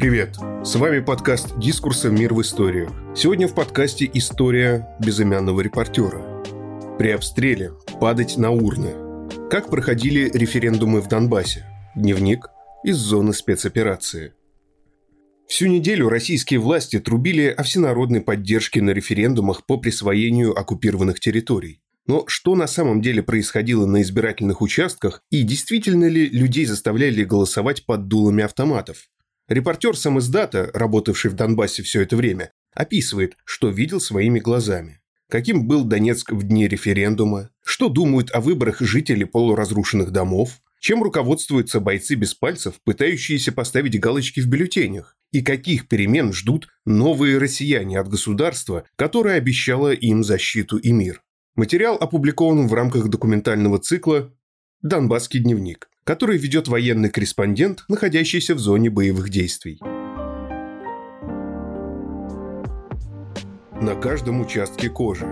Привет! С вами подкаст «Дискурса. Мир в историях». Сегодня в подкасте история безымянного репортера. При обстреле падать на урны. Как проходили референдумы в Донбассе? Дневник из зоны спецоперации. Всю неделю российские власти трубили о всенародной поддержке на референдумах по присвоению оккупированных территорий. Но что на самом деле происходило на избирательных участках и действительно ли людей заставляли голосовать под дулами автоматов? Репортер сам издата, работавший в Донбассе все это время, описывает, что видел своими глазами. Каким был Донецк в дни референдума, что думают о выборах жители полуразрушенных домов, чем руководствуются бойцы без пальцев, пытающиеся поставить галочки в бюллетенях, и каких перемен ждут новые россияне от государства, которое обещало им защиту и мир. Материал опубликован в рамках документального цикла «Донбасский дневник» который ведет военный корреспондент, находящийся в зоне боевых действий. На каждом участке кожи.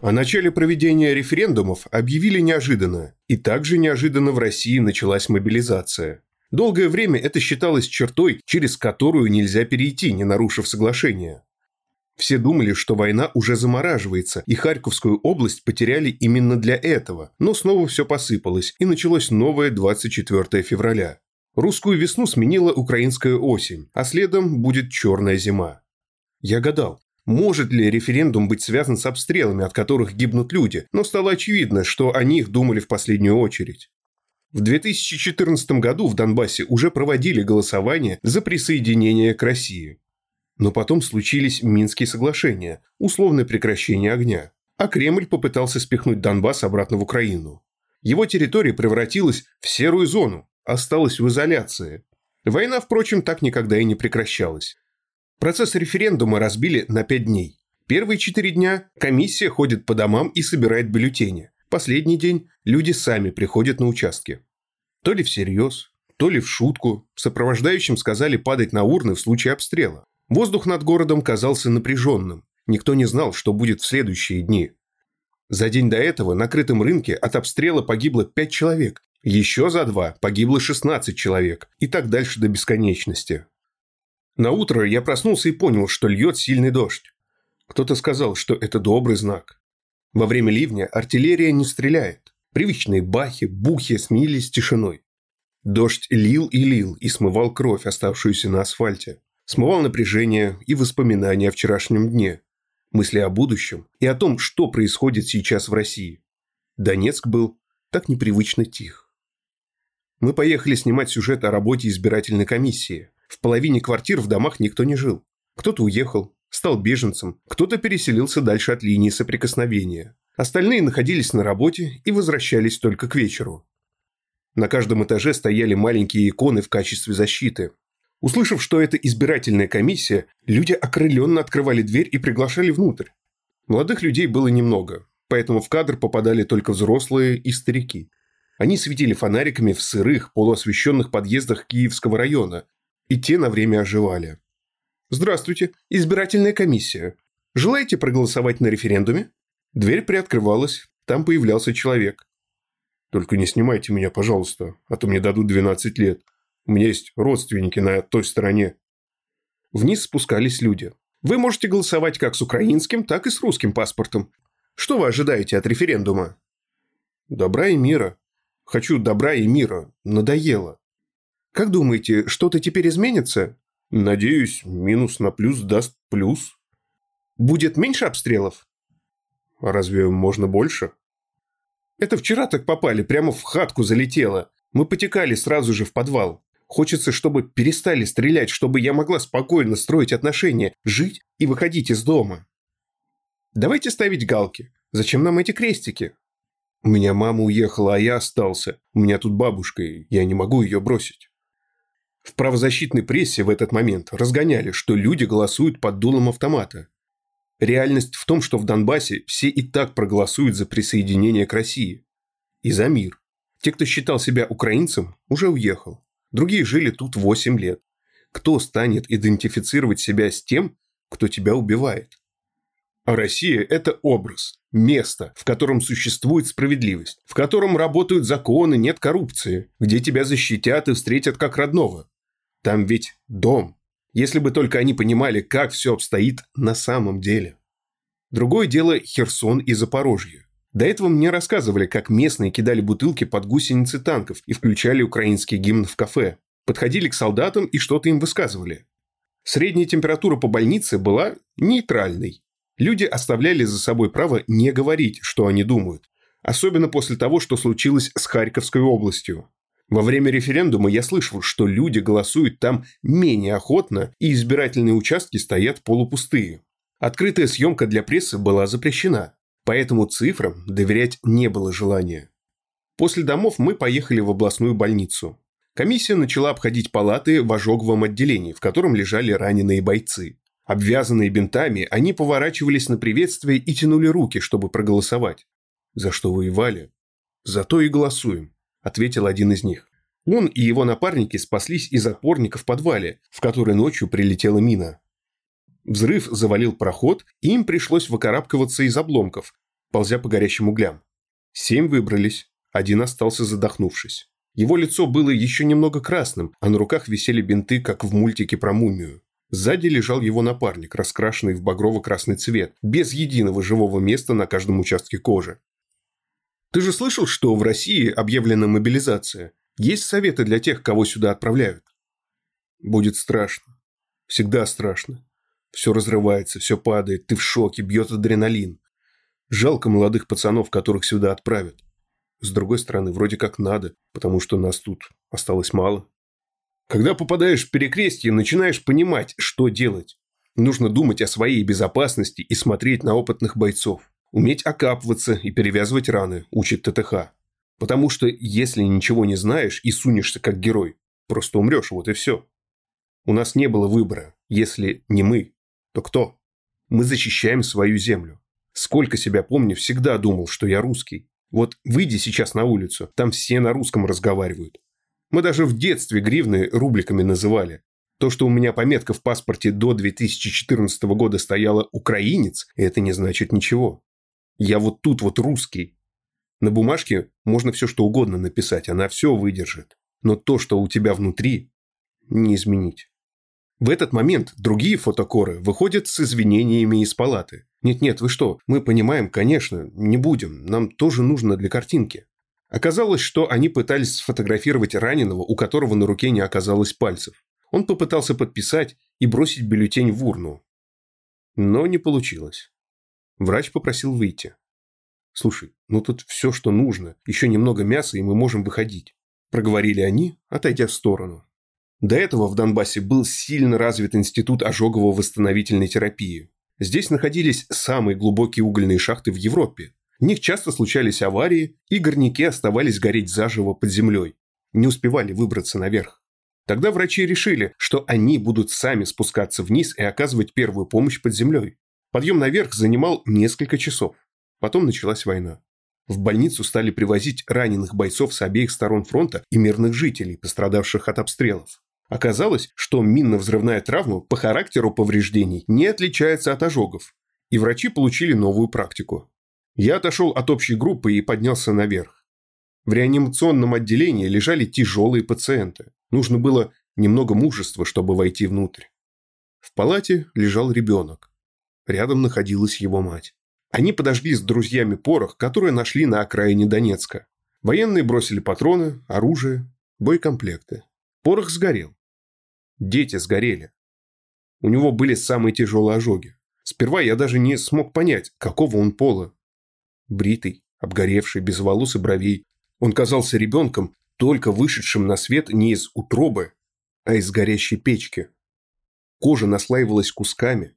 О начале проведения референдумов объявили неожиданно, и также неожиданно в России началась мобилизация. Долгое время это считалось чертой, через которую нельзя перейти, не нарушив соглашение. Все думали, что война уже замораживается, и Харьковскую область потеряли именно для этого. Но снова все посыпалось, и началось новое 24 февраля. Русскую весну сменила украинская осень, а следом будет черная зима. Я гадал, может ли референдум быть связан с обстрелами, от которых гибнут люди, но стало очевидно, что о них думали в последнюю очередь. В 2014 году в Донбассе уже проводили голосование за присоединение к России. Но потом случились Минские соглашения, условное прекращение огня. А Кремль попытался спихнуть Донбасс обратно в Украину. Его территория превратилась в серую зону, осталась в изоляции. Война, впрочем, так никогда и не прекращалась. Процесс референдума разбили на пять дней. Первые четыре дня комиссия ходит по домам и собирает бюллетени. Последний день люди сами приходят на участки. То ли всерьез, то ли в шутку, сопровождающим сказали падать на урны в случае обстрела. Воздух над городом казался напряженным. Никто не знал, что будет в следующие дни. За день до этого на крытом рынке от обстрела погибло 5 человек. Еще за два погибло 16 человек. И так дальше до бесконечности. На утро я проснулся и понял, что льет сильный дождь. Кто-то сказал, что это добрый знак. Во время ливня артиллерия не стреляет. Привычные бахи, бухи сменились тишиной. Дождь лил и лил и смывал кровь, оставшуюся на асфальте смывал напряжение и воспоминания о вчерашнем дне, мысли о будущем и о том, что происходит сейчас в России. Донецк был так непривычно тих. Мы поехали снимать сюжет о работе избирательной комиссии. В половине квартир в домах никто не жил. Кто-то уехал, стал беженцем, кто-то переселился дальше от линии соприкосновения. Остальные находились на работе и возвращались только к вечеру. На каждом этаже стояли маленькие иконы в качестве защиты, Услышав, что это избирательная комиссия, люди окрыленно открывали дверь и приглашали внутрь. Молодых людей было немного, поэтому в кадр попадали только взрослые и старики. Они светили фонариками в сырых, полуосвещенных подъездах Киевского района, и те на время оживали. «Здравствуйте, избирательная комиссия. Желаете проголосовать на референдуме?» Дверь приоткрывалась, там появлялся человек. «Только не снимайте меня, пожалуйста, а то мне дадут 12 лет», у меня есть родственники на той стороне. Вниз спускались люди. Вы можете голосовать как с украинским, так и с русским паспортом. Что вы ожидаете от референдума? Добра и мира. Хочу добра и мира. Надоело. Как думаете, что-то теперь изменится? Надеюсь, минус на плюс даст плюс. Будет меньше обстрелов? А разве можно больше? Это вчера так попали, прямо в хатку залетело. Мы потекали сразу же в подвал. Хочется, чтобы перестали стрелять, чтобы я могла спокойно строить отношения, жить и выходить из дома. Давайте ставить галки. Зачем нам эти крестики? У меня мама уехала, а я остался. У меня тут бабушка, и я не могу ее бросить. В правозащитной прессе в этот момент разгоняли, что люди голосуют под дулом автомата. Реальность в том, что в Донбассе все и так проголосуют за присоединение к России. И за мир. Те, кто считал себя украинцем, уже уехал. Другие жили тут 8 лет. Кто станет идентифицировать себя с тем, кто тебя убивает? А Россия – это образ, место, в котором существует справедливость, в котором работают законы, нет коррупции, где тебя защитят и встретят как родного. Там ведь дом. Если бы только они понимали, как все обстоит на самом деле. Другое дело Херсон и Запорожье. До этого мне рассказывали, как местные кидали бутылки под гусеницы танков и включали украинский гимн в кафе. Подходили к солдатам и что-то им высказывали. Средняя температура по больнице была нейтральной. Люди оставляли за собой право не говорить, что они думают. Особенно после того, что случилось с Харьковской областью. Во время референдума я слышал, что люди голосуют там менее охотно, и избирательные участки стоят полупустые. Открытая съемка для прессы была запрещена, поэтому цифрам доверять не было желания. После домов мы поехали в областную больницу. Комиссия начала обходить палаты в ожоговом отделении, в котором лежали раненые бойцы. Обвязанные бинтами, они поворачивались на приветствие и тянули руки, чтобы проголосовать. «За что воевали?» «За то и голосуем», – ответил один из них. Он и его напарники спаслись из опорника в подвале, в который ночью прилетела мина. Взрыв завалил проход, и им пришлось выкарабкиваться из обломков, ползя по горящим углям. Семь выбрались, один остался задохнувшись. Его лицо было еще немного красным, а на руках висели бинты, как в мультике про мумию. Сзади лежал его напарник, раскрашенный в багрово-красный цвет, без единого живого места на каждом участке кожи. Ты же слышал, что в России объявлена мобилизация? Есть советы для тех, кого сюда отправляют? Будет страшно. Всегда страшно. Все разрывается, все падает, ты в шоке, бьет адреналин. Жалко молодых пацанов, которых сюда отправят. С другой стороны, вроде как надо, потому что нас тут осталось мало. Когда попадаешь в перекрестье, начинаешь понимать, что делать. Нужно думать о своей безопасности и смотреть на опытных бойцов. Уметь окапываться и перевязывать раны, учит ТТХ. Потому что если ничего не знаешь и сунешься как герой, просто умрешь, вот и все. У нас не было выбора. Если не мы, то кто? Мы защищаем свою землю. Сколько себя помню, всегда думал, что я русский. Вот выйди сейчас на улицу, там все на русском разговаривают. Мы даже в детстве гривны рубликами называли. То, что у меня пометка в паспорте до 2014 года стояла «украинец», это не значит ничего. Я вот тут вот русский. На бумажке можно все что угодно написать, она все выдержит. Но то, что у тебя внутри, не изменить. В этот момент другие фотокоры выходят с извинениями из палаты. «Нет-нет, вы что? Мы понимаем, конечно, не будем. Нам тоже нужно для картинки». Оказалось, что они пытались сфотографировать раненого, у которого на руке не оказалось пальцев. Он попытался подписать и бросить бюллетень в урну. Но не получилось. Врач попросил выйти. «Слушай, ну тут все, что нужно. Еще немного мяса, и мы можем выходить», – проговорили они, отойдя в сторону. До этого в Донбассе был сильно развит институт ожогово-восстановительной терапии. Здесь находились самые глубокие угольные шахты в Европе. В них часто случались аварии, и горняки оставались гореть заживо под землей. Не успевали выбраться наверх. Тогда врачи решили, что они будут сами спускаться вниз и оказывать первую помощь под землей. Подъем наверх занимал несколько часов. Потом началась война. В больницу стали привозить раненых бойцов с обеих сторон фронта и мирных жителей, пострадавших от обстрелов. Оказалось, что минно-взрывная травма по характеру повреждений не отличается от ожогов, и врачи получили новую практику. Я отошел от общей группы и поднялся наверх. В реанимационном отделении лежали тяжелые пациенты. Нужно было немного мужества, чтобы войти внутрь. В палате лежал ребенок. Рядом находилась его мать. Они подожгли с друзьями порох, который нашли на окраине Донецка. Военные бросили патроны, оружие, боекомплекты. Порох сгорел. Дети сгорели. У него были самые тяжелые ожоги. Сперва я даже не смог понять, какого он пола. Бритый, обгоревший, без волос и бровей. Он казался ребенком, только вышедшим на свет не из утробы, а из горящей печки. Кожа наслаивалась кусками,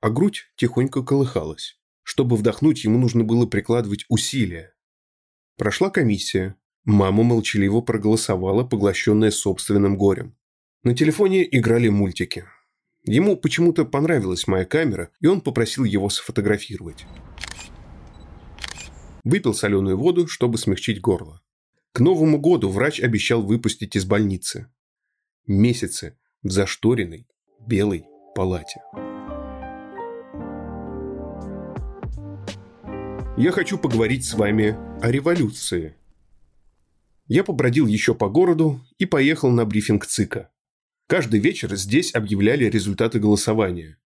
а грудь тихонько колыхалась. Чтобы вдохнуть, ему нужно было прикладывать усилия. Прошла комиссия. Мама молчаливо проголосовала, поглощенная собственным горем. На телефоне играли мультики. Ему почему-то понравилась моя камера, и он попросил его сфотографировать. Выпил соленую воду, чтобы смягчить горло. К Новому году врач обещал выпустить из больницы. Месяцы в зашторенной белой палате. я хочу поговорить с вами о революции. Я побродил еще по городу и поехал на брифинг ЦИКа. Каждый вечер здесь объявляли результаты голосования.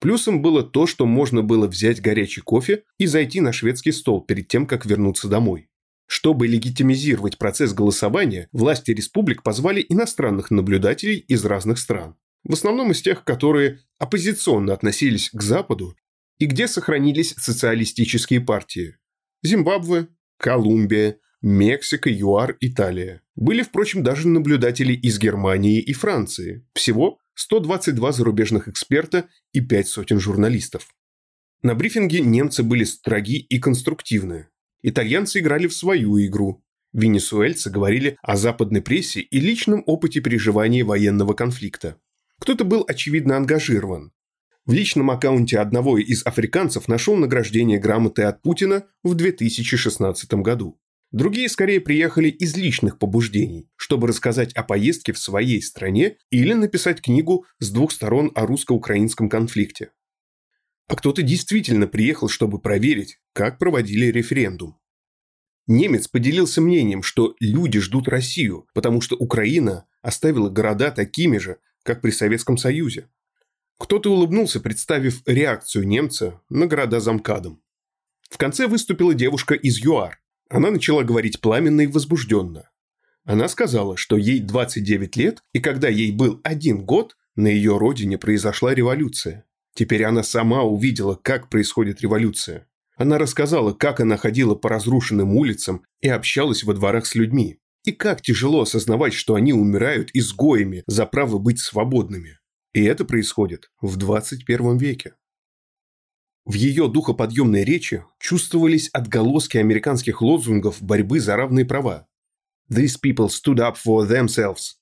Плюсом было то, что можно было взять горячий кофе и зайти на шведский стол перед тем, как вернуться домой. Чтобы легитимизировать процесс голосования, власти республик позвали иностранных наблюдателей из разных стран. В основном из тех, которые оппозиционно относились к Западу и где сохранились социалистические партии. Зимбабве, Колумбия, Мексика, ЮАР, Италия. Были, впрочем, даже наблюдатели из Германии и Франции. Всего 122 зарубежных эксперта и пять сотен журналистов. На брифинге немцы были строги и конструктивны. Итальянцы играли в свою игру. Венесуэльцы говорили о западной прессе и личном опыте переживания военного конфликта. Кто-то был очевидно ангажирован. В личном аккаунте одного из африканцев нашел награждение грамоты от Путина в 2016 году. Другие скорее приехали из личных побуждений, чтобы рассказать о поездке в своей стране или написать книгу с двух сторон о русско-украинском конфликте. А кто-то действительно приехал, чтобы проверить, как проводили референдум. Немец поделился мнением, что люди ждут Россию, потому что Украина оставила города такими же, как при Советском Союзе. Кто-то улыбнулся, представив реакцию немца на города замкадом. В конце выступила девушка из ЮАР, она начала говорить пламенно и возбужденно. Она сказала, что ей 29 лет, и когда ей был один год, на ее родине произошла революция. Теперь она сама увидела, как происходит революция. Она рассказала, как она ходила по разрушенным улицам и общалась во дворах с людьми. И как тяжело осознавать, что они умирают изгоями за право быть свободными. И это происходит в 21 веке. В ее духоподъемной речи чувствовались отголоски американских лозунгов борьбы за равные права. «These people stood up for themselves».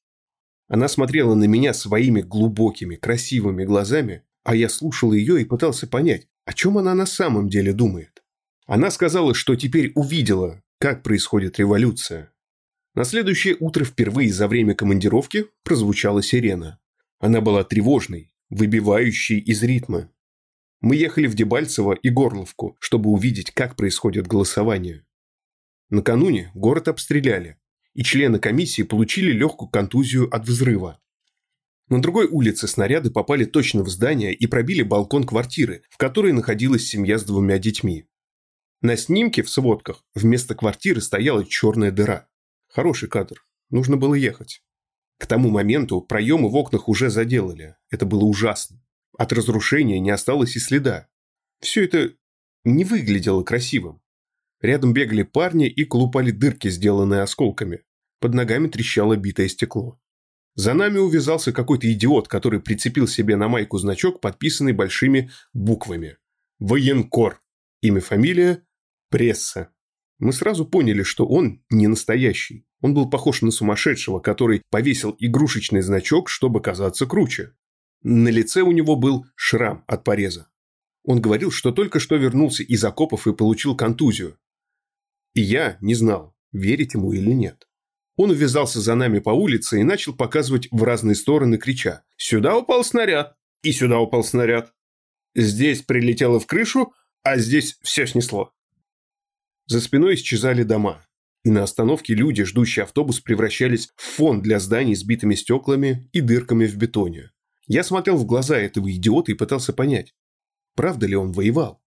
Она смотрела на меня своими глубокими, красивыми глазами, а я слушал ее и пытался понять, о чем она на самом деле думает. Она сказала, что теперь увидела, как происходит революция. На следующее утро впервые за время командировки прозвучала сирена. Она была тревожной, выбивающей из ритма. Мы ехали в Дебальцево и Горловку, чтобы увидеть, как происходит голосование. Накануне город обстреляли, и члены комиссии получили легкую контузию от взрыва. На другой улице снаряды попали точно в здание и пробили балкон квартиры, в которой находилась семья с двумя детьми. На снимке в сводках вместо квартиры стояла черная дыра. Хороший кадр. Нужно было ехать. К тому моменту проемы в окнах уже заделали. Это было ужасно. От разрушения не осталось и следа. Все это не выглядело красивым. Рядом бегали парни и колупали дырки, сделанные осколками. Под ногами трещало битое стекло. За нами увязался какой-то идиот, который прицепил себе на майку значок, подписанный большими буквами. Военкор. Имя, фамилия, пресса. Мы сразу поняли, что он не настоящий. Он был похож на сумасшедшего, который повесил игрушечный значок, чтобы казаться круче. На лице у него был шрам от пореза. Он говорил, что только что вернулся из окопов и получил контузию. И я не знал, верить ему или нет. Он увязался за нами по улице и начал показывать в разные стороны, крича «Сюда упал снаряд! И сюда упал снаряд! Здесь прилетело в крышу, а здесь все снесло!» За спиной исчезали дома. И на остановке люди, ждущие автобус, превращались в фон для зданий с битыми стеклами и дырками в бетоне. Я смотрел в глаза этого идиота и пытался понять, правда ли он воевал.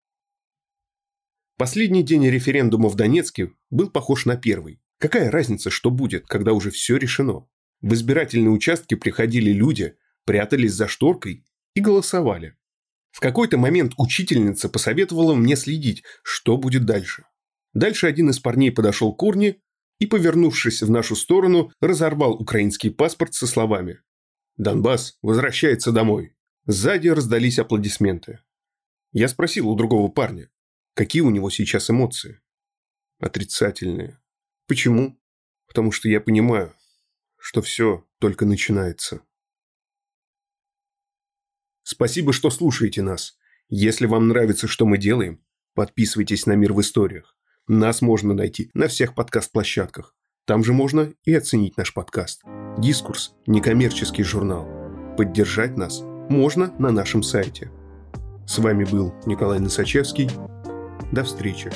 Последний день референдума в Донецке был похож на первый. Какая разница, что будет, когда уже все решено? В избирательные участки приходили люди, прятались за шторкой и голосовали. В какой-то момент учительница посоветовала мне следить, что будет дальше. Дальше один из парней подошел к урне и, повернувшись в нашу сторону, разорвал украинский паспорт со словами Донбасс возвращается домой. Сзади раздались аплодисменты. Я спросил у другого парня, какие у него сейчас эмоции. Отрицательные. Почему? Потому что я понимаю, что все только начинается. Спасибо, что слушаете нас. Если вам нравится, что мы делаем, подписывайтесь на «Мир в историях». Нас можно найти на всех подкаст-площадках. Там же можно и оценить наш подкаст. Дискурс – некоммерческий журнал. Поддержать нас можно на нашем сайте. С вами был Николай Носачевский. До встречи.